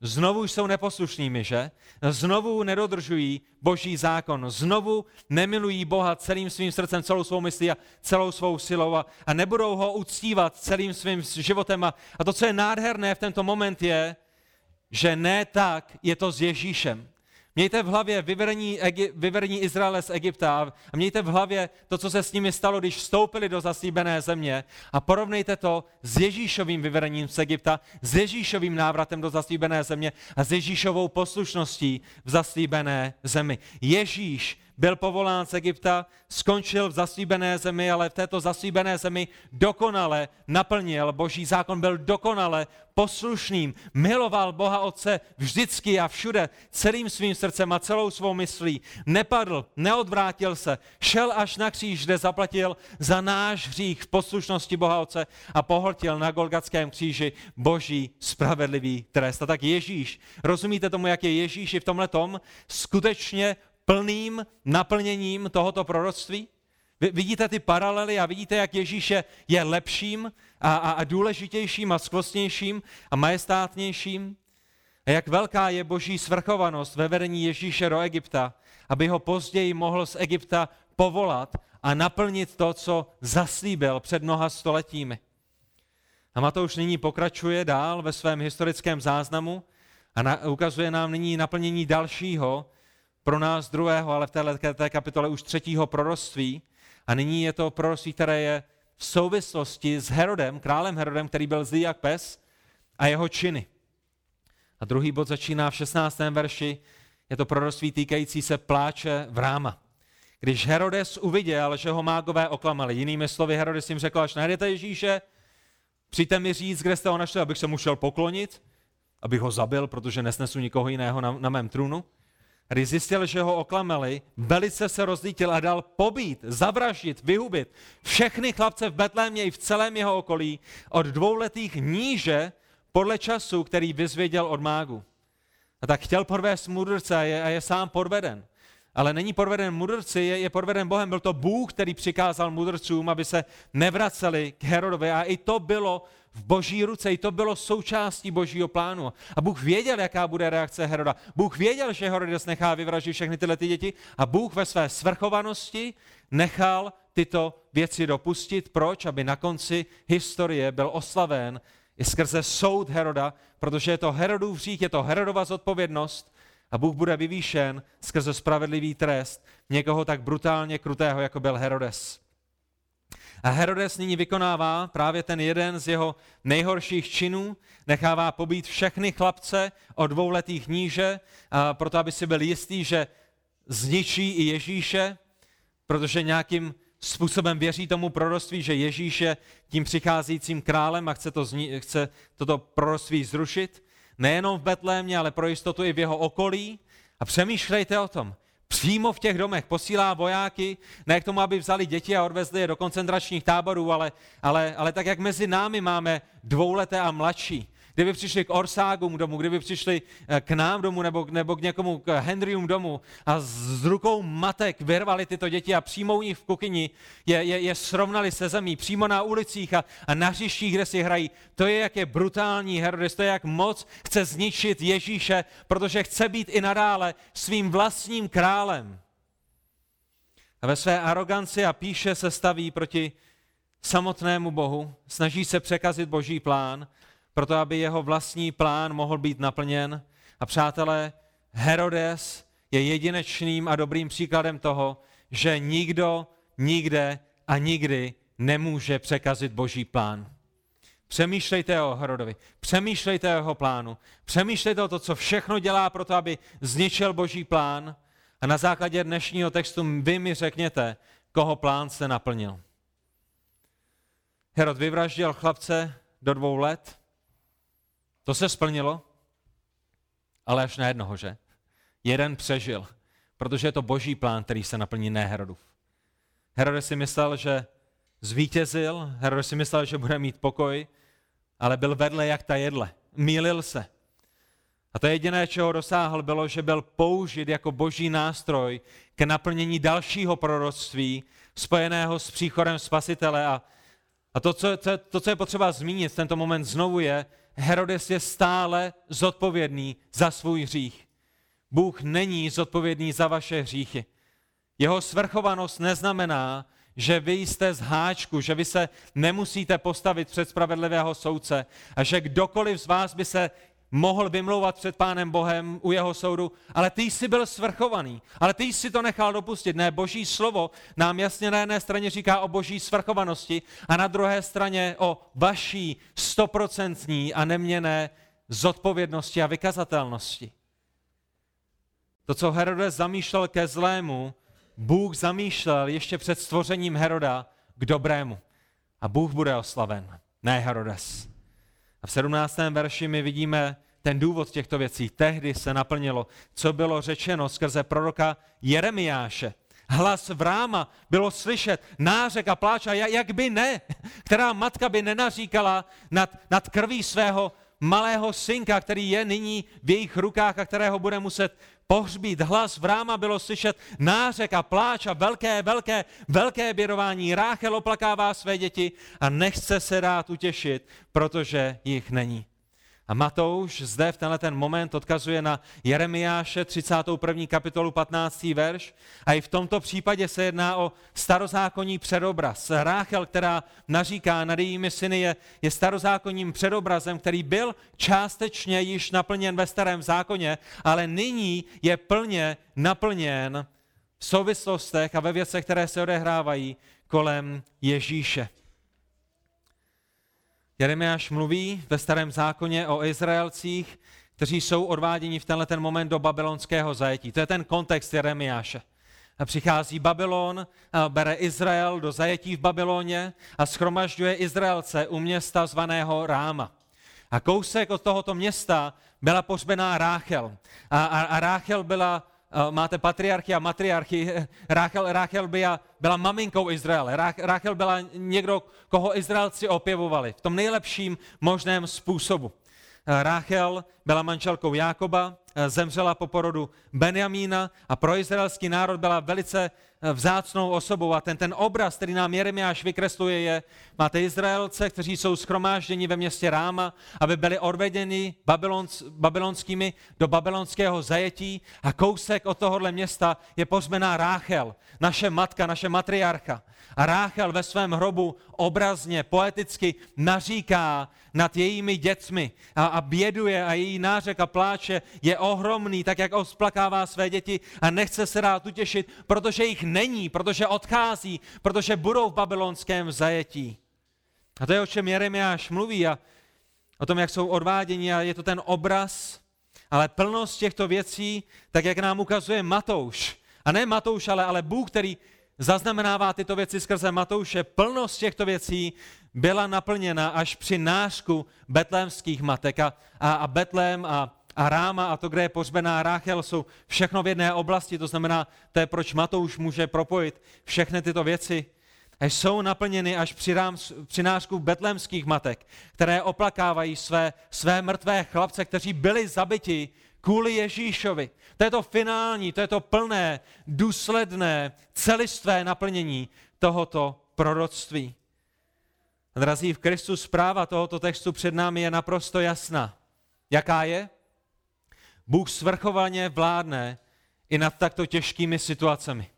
Znovu jsou neposlušnými, že? Znovu nedodržují boží zákon. Znovu nemilují Boha celým svým srdcem, celou svou myslí a celou svou silou a, a nebudou ho uctívat celým svým životem. A, a to, co je nádherné v tento moment je, že ne tak je to s Ježíšem. Mějte v hlavě vyvedení, vyvedení Izraele z Egypta a mějte v hlavě to, co se s nimi stalo, když vstoupili do zaslíbené země a porovnejte to s Ježíšovým vyvedením z Egypta, s Ježíšovým návratem do zaslíbené země a s Ježíšovou poslušností v zaslíbené zemi. Ježíš byl povolán z Egypta, skončil v zaslíbené zemi, ale v této zaslíbené zemi dokonale naplnil boží zákon, byl dokonale poslušným, miloval Boha Otce vždycky a všude, celým svým srdcem a celou svou myslí. Nepadl, neodvrátil se, šel až na kříž, kde zaplatil za náš hřích v poslušnosti Boha Otce a pohltil na Golgatském kříži boží spravedlivý trest. A tak Ježíš, rozumíte tomu, jak je Ježíš i v tomhle tom, skutečně plným naplněním tohoto proroctví? Vy vidíte ty paralely a vidíte, jak Ježíš je lepším a, a, a důležitějším a skvostnějším a majestátnějším? A jak velká je boží svrchovanost ve vedení Ježíše do Egypta, aby ho později mohl z Egypta povolat a naplnit to, co zaslíbil před mnoha stoletími. A Matouš nyní pokračuje dál ve svém historickém záznamu a na, ukazuje nám nyní naplnění dalšího, pro nás druhého, ale v té kapitole už třetího proroctví. A nyní je to proroctví, které je v souvislosti s Herodem, králem Herodem, který byl zlý jak pes, a jeho činy. A druhý bod začíná v 16. verši, je to proroctví týkající se pláče v ráma. Když Herodes uviděl, že ho mágové oklamali, jinými slovy Herodes jim řekl, až najdete Ježíše, přijďte mi říct, kde jste ho našli, abych se mu šel poklonit, abych ho zabil, protože nesnesu nikoho jiného na, na mém trůnu. Když zjistil, že ho oklamali, velice se rozdítil a dal pobít, zavraždit, vyhubit všechny chlapce v Betlémě i v celém jeho okolí od dvouletých níže podle času, který vyzvěděl od mágu. A tak chtěl podvést mudrce a je, a je sám podveden. Ale není podveden mudrci, je, je podveden Bohem. Byl to Bůh, který přikázal mudrcům, aby se nevraceli k Herodovi. A i to bylo v boží ruce. I to bylo součástí božího plánu. A Bůh věděl, jaká bude reakce Heroda. Bůh věděl, že Herodes nechá vyvraždit všechny tyhle ty děti a Bůh ve své svrchovanosti nechal tyto věci dopustit. Proč? Aby na konci historie byl oslaven i skrze soud Heroda, protože je to Herodův hřích, je to Herodova zodpovědnost a Bůh bude vyvýšen skrze spravedlivý trest někoho tak brutálně krutého, jako byl Herodes. A Herodes nyní vykonává právě ten jeden z jeho nejhorších činů, nechává pobít všechny chlapce od dvouletých níže, a proto aby si byl jistý, že zničí i Ježíše, protože nějakým způsobem věří tomu proroctví, že Ježíš je tím přicházejícím králem a chce, to zni- chce toto proroctví zrušit. Nejenom v Betlémě, ale pro jistotu i v jeho okolí. A přemýšlejte o tom. Přímo v těch domech posílá vojáky, ne k tomu, aby vzali děti a odvezli je do koncentračních táborů, ale, ale, ale tak, jak mezi námi máme dvouleté a mladší, kdyby přišli k Orságům domů, kdyby přišli eh, k nám domů nebo, nebo k někomu k Henryům domů a s rukou matek vyrvali tyto děti a přímo u nich v kuchyni je, je, je srovnali se zemí, přímo na ulicích a, a na hřištích, kde si hrají. To je, jak je brutální Herodes, to je, jak moc chce zničit Ježíše, protože chce být i nadále svým vlastním králem. A ve své aroganci a píše se staví proti samotnému Bohu, snaží se překazit boží plán proto aby jeho vlastní plán mohl být naplněn. A přátelé, Herodes je jedinečným a dobrým příkladem toho, že nikdo, nikde a nikdy nemůže překazit boží plán. Přemýšlejte o Herodovi, přemýšlejte o jeho plánu, přemýšlejte o to, co všechno dělá pro to, aby zničil boží plán a na základě dnešního textu vy mi řekněte, koho plán se naplnil. Herod vyvraždil chlapce do dvou let, to se splnilo, ale až na jednoho, že? Jeden přežil, protože je to boží plán, který se naplní, ne Herodův. Herodes si myslel, že zvítězil, Herodes si myslel, že bude mít pokoj, ale byl vedle jak ta jedle. Mýlil se. A to jediné, čeho dosáhl, bylo, že byl použit jako boží nástroj k naplnění dalšího proroctví spojeného s příchodem spasitele. A, a to, co, to, to, co je potřeba zmínit v tento moment znovu je, Herodes je stále zodpovědný za svůj hřích. Bůh není zodpovědný za vaše hříchy. Jeho svrchovanost neznamená, že vy jste z háčku, že vy se nemusíte postavit před spravedlivého soudce a že kdokoliv z vás by se mohl vymlouvat před Pánem Bohem u jeho soudu, ale ty jsi byl svrchovaný, ale ty jsi to nechal dopustit. Ne, boží slovo nám jasně na jedné straně říká o boží svrchovanosti a na druhé straně o vaší stoprocentní a neměné zodpovědnosti a vykazatelnosti. To, co Herodes zamýšlel ke zlému, Bůh zamýšlel ještě před stvořením Heroda k dobrému. A Bůh bude oslaven, ne Herodes. A v 17. verši my vidíme ten důvod těchto věcí. Tehdy se naplnilo, co bylo řečeno skrze proroka Jeremiáše. Hlas vráma bylo slyšet, nářek a pláč a jak by ne, která matka by nenaříkala nad, nad krví svého malého synka, který je nyní v jejich rukách a kterého bude muset pohřbít. Hlas vráma bylo slyšet nářek a pláč a velké, velké, velké běrování. Ráchel oplakává své děti a nechce se dát utěšit, protože jich není. A Matouš zde v tenhle ten moment odkazuje na Jeremiáše 31. kapitolu 15. verš a i v tomto případě se jedná o starozákonní předobraz. Ráchel, která naříká nad jejími syny, je, je starozákonním předobrazem, který byl částečně již naplněn ve starém zákoně, ale nyní je plně naplněn v souvislostech a ve věcech, které se odehrávají kolem Ježíše. Jeremiáš mluví ve starém zákoně o Izraelcích, kteří jsou odváděni v tenhle ten moment do babylonského zajetí. To je ten kontext Jeremiáše. Přichází Babylon, bere Izrael do zajetí v Babyloně a schromažďuje Izraelce u města zvaného Ráma. A kousek od tohoto města byla pohřbená Ráchel. A, a, a Ráchel byla máte patriarchy a matriarchy. <laughs> Ráchel, Ráchel byla, byla maminkou Izraele. Ráchel byla někdo, koho Izraelci opěvovali v tom nejlepším možném způsobu. Eh, Ráchel byla manželkou Jákoba, eh, zemřela po porodu Benjamína a pro izraelský národ byla velice vzácnou osobou. A ten, ten obraz, který nám Jeremiáš vykresluje, je, máte Izraelce, kteří jsou schromážděni ve městě Ráma, aby byli odvedeni babylons, babylonskými do babylonského zajetí a kousek od tohohle města je pozmená Ráchel, naše matka, naše matriarcha. A Ráchel ve svém hrobu obrazně, poeticky naříká nad jejími dětmi a, a běduje a její nářek a pláče je ohromný, tak jak osplakává své děti a nechce se rád utěšit, protože jich není, protože odchází, protože budou v babylonském zajetí. A to je, o čem Jeremiáš mluví a o tom, jak jsou odváděni a je to ten obraz, ale plnost těchto věcí, tak jak nám ukazuje Matouš, a ne Matouš, ale, ale Bůh, který zaznamenává tyto věci skrze Matouše, plnost těchto věcí byla naplněna až při nářku betlémských matek. A, a Betlém a, a Ráma a to, kde je pořbená Ráchel, jsou všechno v jedné oblasti, to znamená, to je proč Matouš může propojit všechny tyto věci. A jsou naplněny až při, rám, při nářku betlémských matek, které oplakávají své, své mrtvé chlapce, kteří byli zabiti kvůli Ježíšovi. To je to finální, to je to plné, důsledné, celistvé naplnění tohoto proroctví. Drazí v Kristu zpráva tohoto textu před námi je naprosto jasná. Jaká je? Bůh svrchovaně vládne i nad takto těžkými situacemi.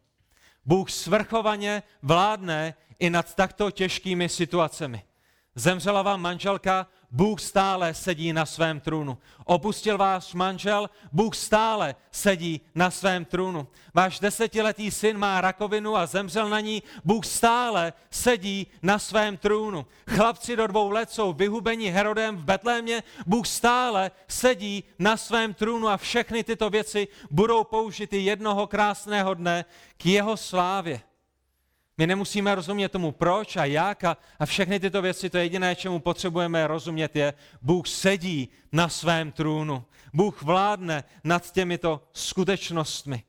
Bůh svrchovaně vládne i nad takto těžkými situacemi. Zemřela vám manželka, Bůh stále sedí na svém trůnu. Opustil váš manžel, Bůh stále sedí na svém trůnu. Váš desetiletý syn má rakovinu a zemřel na ní, Bůh stále sedí na svém trůnu. Chlapci do dvou let jsou vyhubeni Herodem v Betlémě, Bůh stále sedí na svém trůnu a všechny tyto věci budou použity jednoho krásného dne k jeho slávě. My nemusíme rozumět tomu proč a jak a, a všechny tyto věci, to jediné, čemu potřebujeme rozumět, je, Bůh sedí na svém trůnu. Bůh vládne nad těmito skutečnostmi.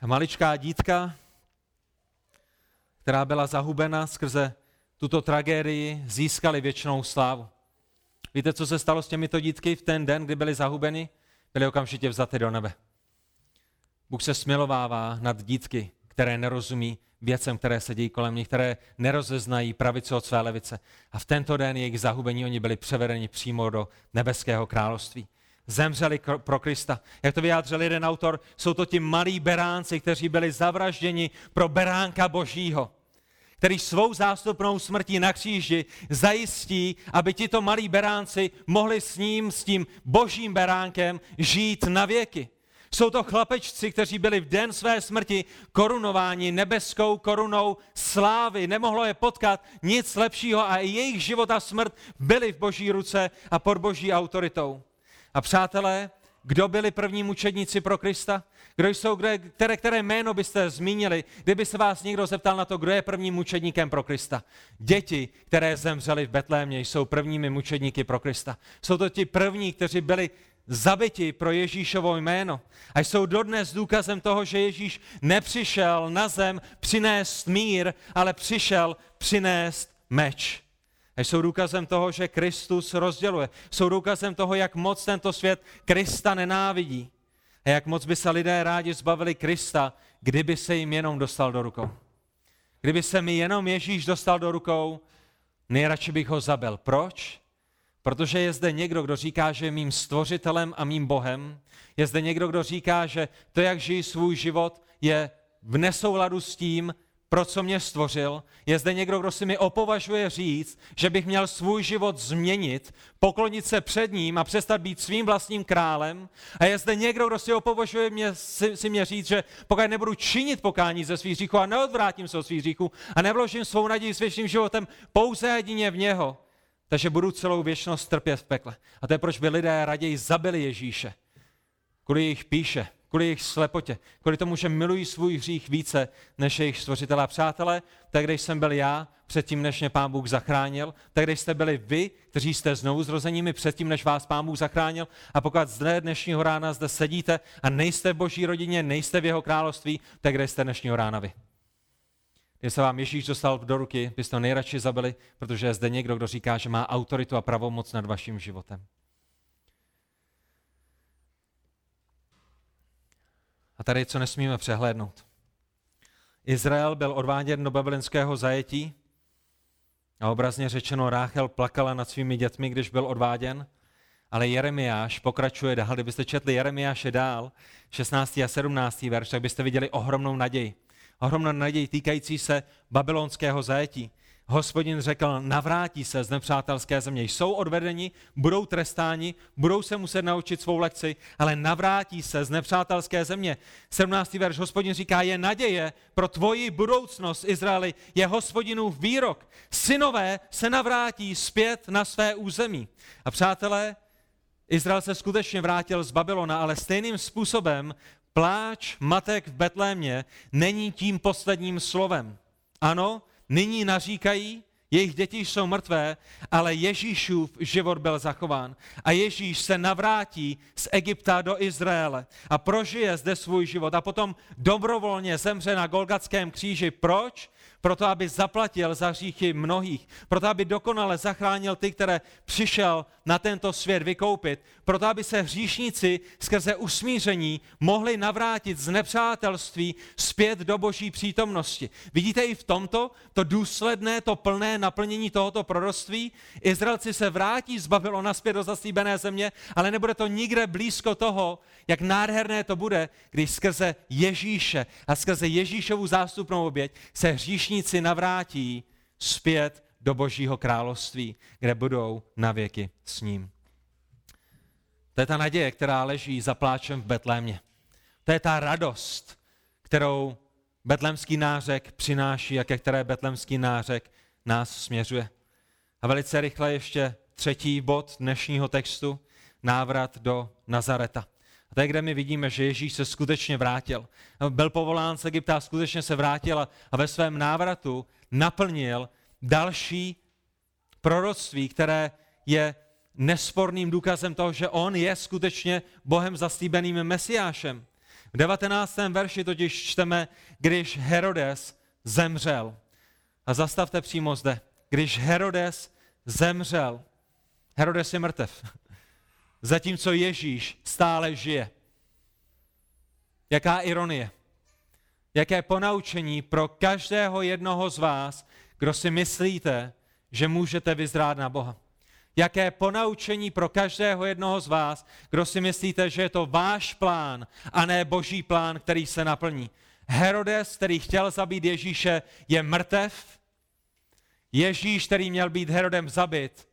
A maličká dítka, která byla zahubena skrze tuto tragédii, získali věčnou slávu. Víte, co se stalo s těmito dítky v ten den, kdy byly zahubeny? Byly okamžitě vzaty do nebe. Bůh se smilovává nad dítky, které nerozumí věcem, které se dějí kolem nich, které nerozeznají pravice od své levice. A v tento den jejich zahubení oni byli převedeni přímo do nebeského království. Zemřeli pro Krista. Jak to vyjádřil jeden autor, jsou to ti malí beránci, kteří byli zavražděni pro beránka božího který svou zástupnou smrtí na kříži zajistí, aby tito malí beránci mohli s ním, s tím božím beránkem žít na věky. Jsou to chlapečci, kteří byli v den své smrti korunováni nebeskou korunou slávy. Nemohlo je potkat nic lepšího a jejich život a smrt byli v boží ruce a pod boží autoritou. A přátelé, kdo byli první mučedníci pro Krista? Kdo jsou, kde, které, které jméno byste zmínili, kdyby se vás někdo zeptal na to, kdo je prvním mučedníkem pro Krista? Děti, které zemřely v Betlémě, jsou prvními mučedníky pro Krista. Jsou to ti první, kteří byli zabiti pro Ježíšovo jméno. A jsou dodnes důkazem toho, že Ježíš nepřišel na zem přinést mír, ale přišel přinést meč. A jsou důkazem toho, že Kristus rozděluje. Jsou důkazem toho, jak moc tento svět Krista nenávidí. A jak moc by se lidé rádi zbavili Krista, kdyby se jim jenom dostal do rukou. Kdyby se mi jenom Ježíš dostal do rukou, nejradši bych ho zabil. Proč? Protože je zde někdo, kdo říká, že je mým stvořitelem a mým Bohem. Je zde někdo, kdo říká, že to, jak žijí svůj život, je v nesouladu s tím, pro co mě stvořil. Je zde někdo, kdo si mi opovažuje říct, že bych měl svůj život změnit, poklonit se před ním a přestat být svým vlastním králem. A je zde někdo, kdo si opovažuje mě, si, si mě říct, že pokud nebudu činit pokání ze svých hříchů a neodvrátím se od svých hříchů a nevložím svou naději s věčným životem pouze jedině v něho, takže budu celou věčnost trpět v pekle. A to je proč by lidé raději zabili Ježíše. Kvůli jejich píše, kvůli jejich slepotě, kvůli tomu, že milují svůj hřích více než jejich stvořitelé. Přátelé, tak když jsem byl já, předtím, než mě Pán Bůh zachránil, tak když jste byli vy, kteří jste znovu zrozeními předtím, než vás Pán Bůh zachránil, a pokud zde dnešního rána zde sedíte a nejste v boží rodině, nejste v jeho království, tak kde jste dnešního rána vy. Když se vám Ježíš dostal do ruky, byste to nejradši zabili, protože je zde někdo, kdo říká, že má autoritu a pravomoc nad vaším životem. A tady co nesmíme přehlédnout. Izrael byl odváděn do babylonského zajetí a obrazně řečeno Ráchel plakala nad svými dětmi, když byl odváděn, ale Jeremiáš pokračuje dál. Kdybyste četli Jeremiáše dál, 16. a 17. verš, tak byste viděli ohromnou naději ohromnou naději týkající se babylonského zajetí. hospodin řekl, navrátí se z nepřátelské země. Jsou odvedeni, budou trestáni, budou se muset naučit svou lekci, ale navrátí se z nepřátelské země. 17. verš hospodin říká, je naděje pro tvoji budoucnost, Izraeli, je hospodinův výrok. Synové se navrátí zpět na své území. A přátelé, Izrael se skutečně vrátil z Babylona, ale stejným způsobem pláč matek v Betlémě není tím posledním slovem. Ano, nyní naříkají, jejich děti jsou mrtvé, ale Ježíšův život byl zachován. A Ježíš se navrátí z Egypta do Izraele a prožije zde svůj život a potom dobrovolně zemře na Golgatském kříži. Proč? Proto aby zaplatil za hříchy mnohých, proto aby dokonale zachránil ty, které přišel na tento svět vykoupit, proto aby se hříšníci skrze usmíření mohli navrátit z nepřátelství zpět do boží přítomnosti. Vidíte i v tomto to důsledné, to plné naplnění tohoto proroctví? Izraelci se vrátí z Babylona zpět do zaslíbené země, ale nebude to nikde blízko toho, jak nádherné to bude, když skrze Ježíše a skrze Ježíšovu zástupnou oběť se hříšníci navrátí zpět do Božího království, kde budou na věky s ním. To je ta naděje, která leží za pláčem v Betlémě. To je ta radost, kterou betlemský nářek přináší a ke které betlemský nářek nás směřuje. A velice rychle ještě třetí bod dnešního textu, návrat do Nazareta. A to je, kde my vidíme, že Ježíš se skutečně vrátil. Byl povolán z Egypta skutečně se vrátil a ve svém návratu naplnil další proroctví, které je nesporným důkazem toho, že on je skutečně Bohem zaslíbeným mesiášem. V 19. verši totiž čteme, když Herodes zemřel. A zastavte přímo zde. Když Herodes zemřel. Herodes je mrtev zatímco Ježíš stále žije. Jaká ironie. Jaké ponaučení pro každého jednoho z vás, kdo si myslíte, že můžete vyzrát na Boha. Jaké ponaučení pro každého jednoho z vás, kdo si myslíte, že je to váš plán a ne boží plán, který se naplní. Herodes, který chtěl zabít Ježíše, je mrtev. Ježíš, který měl být Herodem zabit,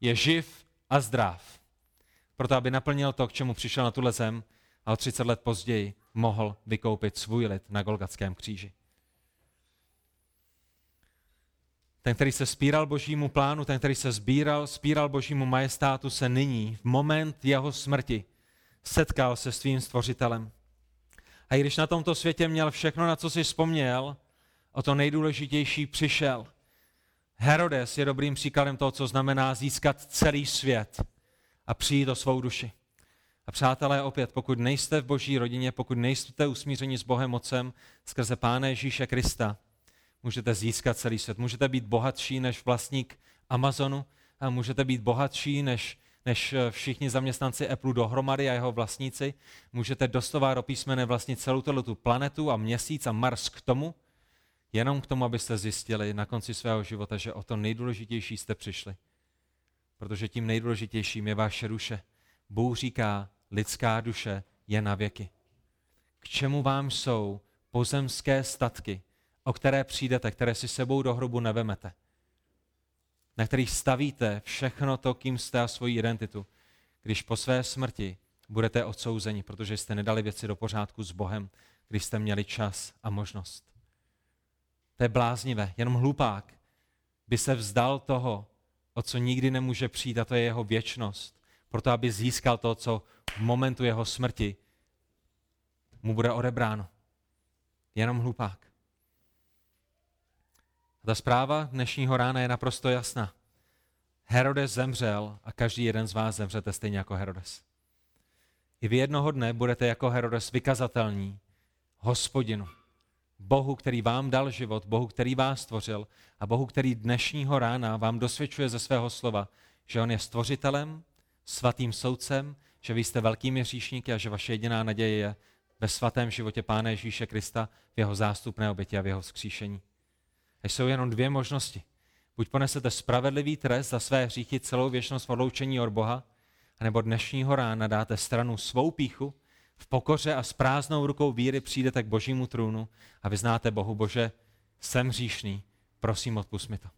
je živ a zdrav proto aby naplnil to, k čemu přišel na tuhle zem a o 30 let později mohl vykoupit svůj lid na Golgatském kříži. Ten, který se spíral božímu plánu, ten, který se sbíral, spíral božímu majestátu, se nyní, v moment jeho smrti, setkal se svým stvořitelem. A i když na tomto světě měl všechno, na co si vzpomněl, o to nejdůležitější přišel. Herodes je dobrým příkladem toho, co znamená získat celý svět a přijít o svou duši. A přátelé, opět, pokud nejste v boží rodině, pokud nejste usmíření s Bohem Otcem skrze Pána Ježíše Krista, můžete získat celý svět. Můžete být bohatší než vlastník Amazonu a můžete být bohatší než, než všichni zaměstnanci Apple dohromady a jeho vlastníci. Můžete dostová do písmene vlastnit celou tu planetu a měsíc a Mars k tomu, jenom k tomu, abyste zjistili na konci svého života, že o to nejdůležitější jste přišli protože tím nejdůležitějším je vaše duše. Bůh říká, lidská duše je na věky. K čemu vám jsou pozemské statky, o které přijdete, které si sebou do hrobu nevemete, na kterých stavíte všechno to, kým jste a svoji identitu, když po své smrti budete odsouzeni, protože jste nedali věci do pořádku s Bohem, když jste měli čas a možnost. To je bláznivé, jenom hlupák by se vzdal toho, o co nikdy nemůže přijít, a to je jeho věčnost. Proto, aby získal to, co v momentu jeho smrti mu bude odebráno. Jenom hlupák. A ta zpráva dnešního rána je naprosto jasná. Herodes zemřel a každý jeden z vás zemřete stejně jako Herodes. I vy jednoho dne budete jako Herodes vykazatelní hospodinu. Bohu, který vám dal život, Bohu, který vás stvořil a Bohu, který dnešního rána vám dosvědčuje ze svého slova, že On je stvořitelem, svatým soudcem, že vy jste velkými hříšníky a že vaše jediná naděje je ve svatém životě Pána Ježíše Krista, v jeho zástupné oběti a v jeho vzkříšení. A jsou jenom dvě možnosti. Buď ponesete spravedlivý trest za své hříchy celou věčnost odloučení od Boha, anebo dnešního rána dáte stranu svou píchu v pokoře a s prázdnou rukou víry přijdete k božímu trůnu a vyznáte Bohu, Bože, jsem hříšný, prosím, odpust mi to.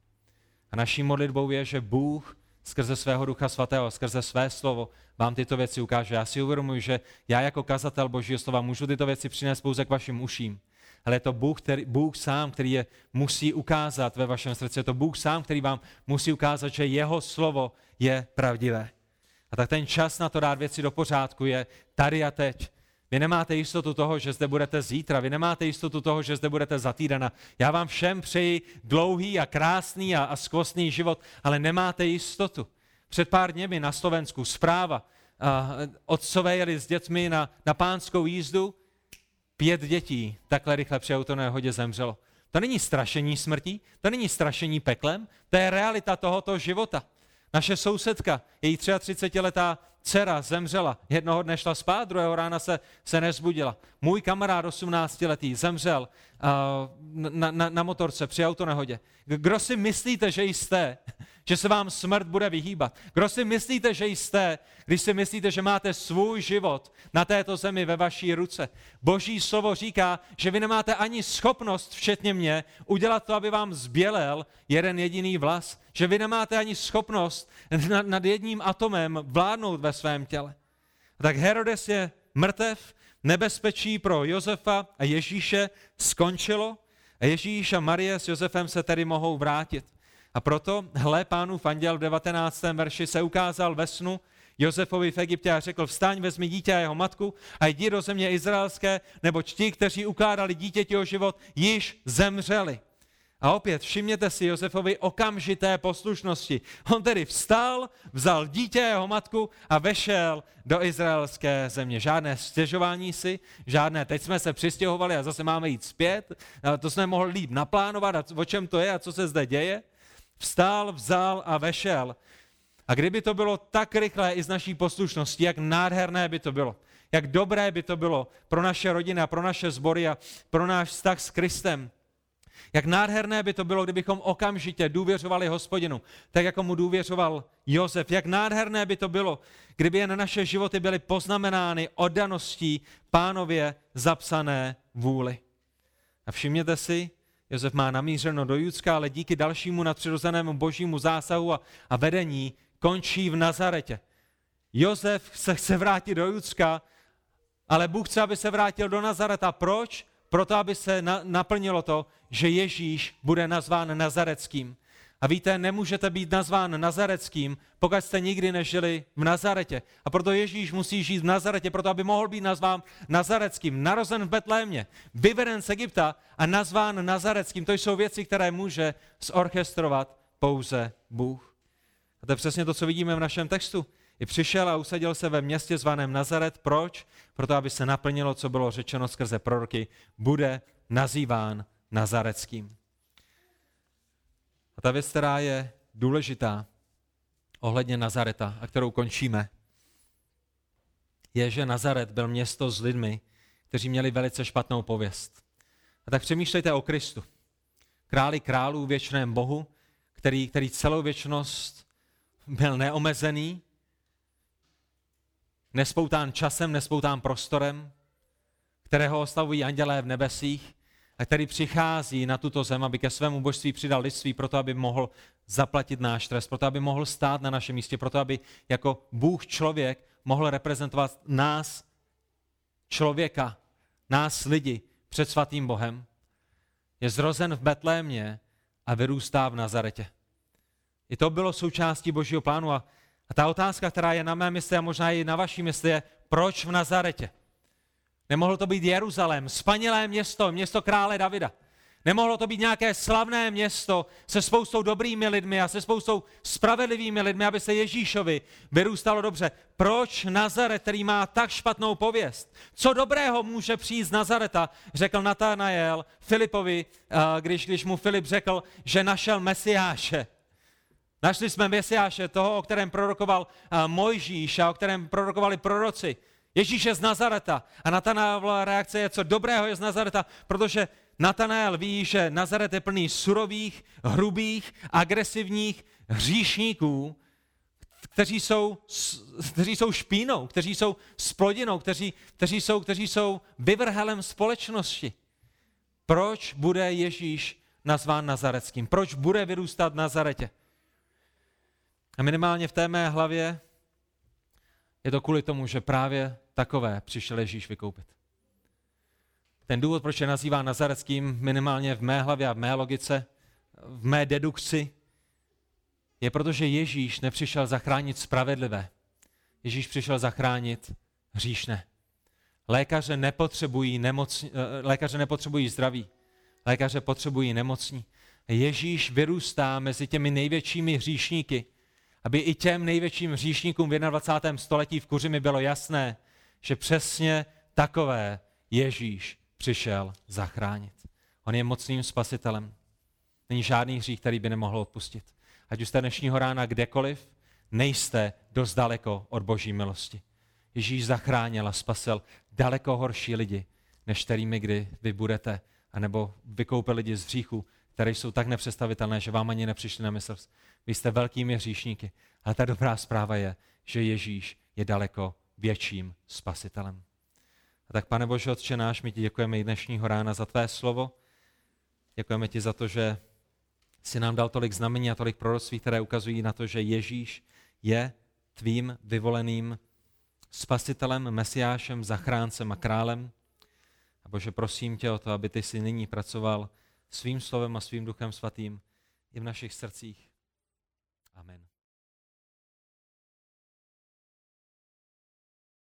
A naší modlitbou je, že Bůh skrze svého ducha svatého, skrze své slovo vám tyto věci ukáže. Já si uvědomuji, že já jako kazatel Božího slova můžu tyto věci přinést pouze k vašim uším. Ale je to Bůh, který, Bůh sám, který je musí ukázat ve vašem srdci. Je to Bůh sám, který vám musí ukázat, že jeho slovo je pravdivé. A tak ten čas na to dát věci do pořádku je tady a teď. Vy nemáte jistotu toho, že zde budete zítra, vy nemáte jistotu toho, že zde budete za týden. Já vám všem přeji dlouhý a krásný a, a skvostný život, ale nemáte jistotu. Před pár dněmi na Slovensku zpráva, a otcové jeli s dětmi na, na pánskou jízdu, pět dětí takhle rychle při autonehodě zemřelo. To není strašení smrtí, to není strašení peklem, to je realita tohoto života. Naše sousedka, její 33-letá dcera zemřela. Jednoho dne šla spát, druhého rána se, se nezbudila. Můj kamarád 18-letý zemřel uh, na, na, na motorce při autonehodě. Kdo si myslíte, že jste, že se vám smrt bude vyhýbat? Kdo si myslíte, že jste, když si myslíte, že máte svůj život na této zemi ve vaší ruce? Boží slovo říká, že vy nemáte ani schopnost, včetně mě, udělat to, aby vám zbělel jeden jediný vlas. Že vy nemáte ani schopnost nad jedním atomem vládnout ve svém těle. Tak Herodes je mrtev, nebezpečí pro Josefa a Ježíše skončilo a Ježíš a Marie s Josefem se tedy mohou vrátit. A proto, hle, pánův anděl v 19. verši se ukázal ve snu Josefovi v Egyptě a řekl, vstaň, vezmi dítě a jeho matku a jdi do země izraelské, nebo ti, kteří ukládali dítěti o život, již zemřeli. A opět všimněte si Josefovi okamžité poslušnosti. On tedy vstal, vzal dítě jeho matku a vešel do izraelské země. Žádné stěžování si, žádné teď jsme se přistěhovali a zase máme jít zpět. To jsme mohli líp naplánovat, a o čem to je a co se zde děje. Vstal, vzal a vešel. A kdyby to bylo tak rychlé i z naší poslušnosti, jak nádherné by to bylo. Jak dobré by to bylo pro naše rodiny a pro naše sbory a pro náš vztah s Kristem jak nádherné by to bylo, kdybychom okamžitě důvěřovali hospodinu, tak jako mu důvěřoval Josef. Jak nádherné by to bylo, kdyby jen naše životy byly poznamenány oddaností pánově zapsané vůli. A všimněte si, Josef má namířeno do Judska, ale díky dalšímu nadpřirozenému božímu zásahu a, a vedení končí v Nazaretě. Josef se chce vrátit do Judska, ale Bůh chce, aby se vrátil do Nazareta. Proč? Proto aby se na, naplnilo to, že Ježíš bude nazván Nazareckým. A víte, nemůžete být nazván Nazareckým, pokud jste nikdy nežili v Nazaretě. A proto Ježíš musí žít v Nazaretě, proto aby mohl být nazván Nazareckým. Narozen v Betlémě, vyveden z Egypta a nazván Nazareckým. To jsou věci, které může zorchestrovat pouze Bůh. A to je přesně to, co vidíme v našem textu. I přišel a usadil se ve městě zvaném Nazaret. Proč? Proto, aby se naplnilo, co bylo řečeno skrze proroky. Bude nazýván Nazareckým. A ta věc, která je důležitá ohledně Nazareta a kterou končíme, je, že Nazaret byl město s lidmi, kteří měli velice špatnou pověst. A tak přemýšlejte o Kristu. Králi králů, věčném Bohu, který, který celou věčnost byl neomezený, nespoután časem, nespoután prostorem, kterého oslavují andělé v nebesích a který přichází na tuto zem, aby ke svému božství přidal lidství, proto aby mohl zaplatit náš trest, proto aby mohl stát na našem místě, proto aby jako Bůh člověk mohl reprezentovat nás, člověka, nás lidi před svatým Bohem. Je zrozen v Betlémě a vyrůstá v Nazaretě. I to bylo součástí Božího plánu a a ta otázka, která je na mém mysli a možná i na vaší mysli, je, proč v Nazaretě? Nemohlo to být Jeruzalém, spanilé město, město krále Davida. Nemohlo to být nějaké slavné město se spoustou dobrými lidmi a se spoustou spravedlivými lidmi, aby se Ježíšovi vyrůstalo dobře. Proč Nazaret, který má tak špatnou pověst? Co dobrého může přijít z Nazareta, řekl Natanael Filipovi, když, když mu Filip řekl, že našel Mesiáše. Našli jsme Mesiáše, toho, o kterém prorokoval Mojžíš a o kterém prorokovali proroci. Ježíše z Nazareta. A Natanaelova reakce je, co dobrého je z Nazareta, protože Natanael ví, že Nazaret je plný surových, hrubých, agresivních hříšníků, kteří jsou, kteří jsou špínou, kteří jsou splodinou, kteří, kteří, jsou, kteří jsou vyvrhelem společnosti. Proč bude Ježíš nazván Nazareckým? Proč bude vyrůstat v Nazaretě? A minimálně v té mé hlavě je to kvůli tomu, že právě takové přišel Ježíš vykoupit. Ten důvod, proč je nazývá Nazareckým, minimálně v mé hlavě a v mé logice, v mé dedukci, je proto, že Ježíš nepřišel zachránit spravedlivé. Ježíš přišel zachránit hříšné. Lékaře nepotřebují, nemocní, eh, lékaře nepotřebují zdraví. Lékaře potřebují nemocní. Ježíš vyrůstá mezi těmi největšími hříšníky, aby i těm největším hříšníkům v 21. století v Kuřimi bylo jasné, že přesně takové Ježíš přišel zachránit. On je mocným spasitelem. Není žádný hřích, který by nemohl odpustit. Ať už jste dnešního rána kdekoliv, nejste dost daleko od boží milosti. Ježíš zachránil a spasil daleko horší lidi, než kterými kdy vy budete, anebo vykoupil lidi z hříchu, které jsou tak nepředstavitelné, že vám ani nepřišli na mysl. Vy jste velkými hříšníky, ale ta dobrá zpráva je, že Ježíš je daleko větším spasitelem. A tak, pane Bože, Otče náš, my ti děkujeme i dnešního rána za tvé slovo. Děkujeme ti za to, že jsi nám dal tolik znamení a tolik proroctví, které ukazují na to, že Ježíš je tvým vyvoleným spasitelem, mesiášem, zachráncem a králem. A Bože, prosím tě o to, aby ty si nyní pracoval svým slovem a svým duchem svatým i v našich srdcích. Amen.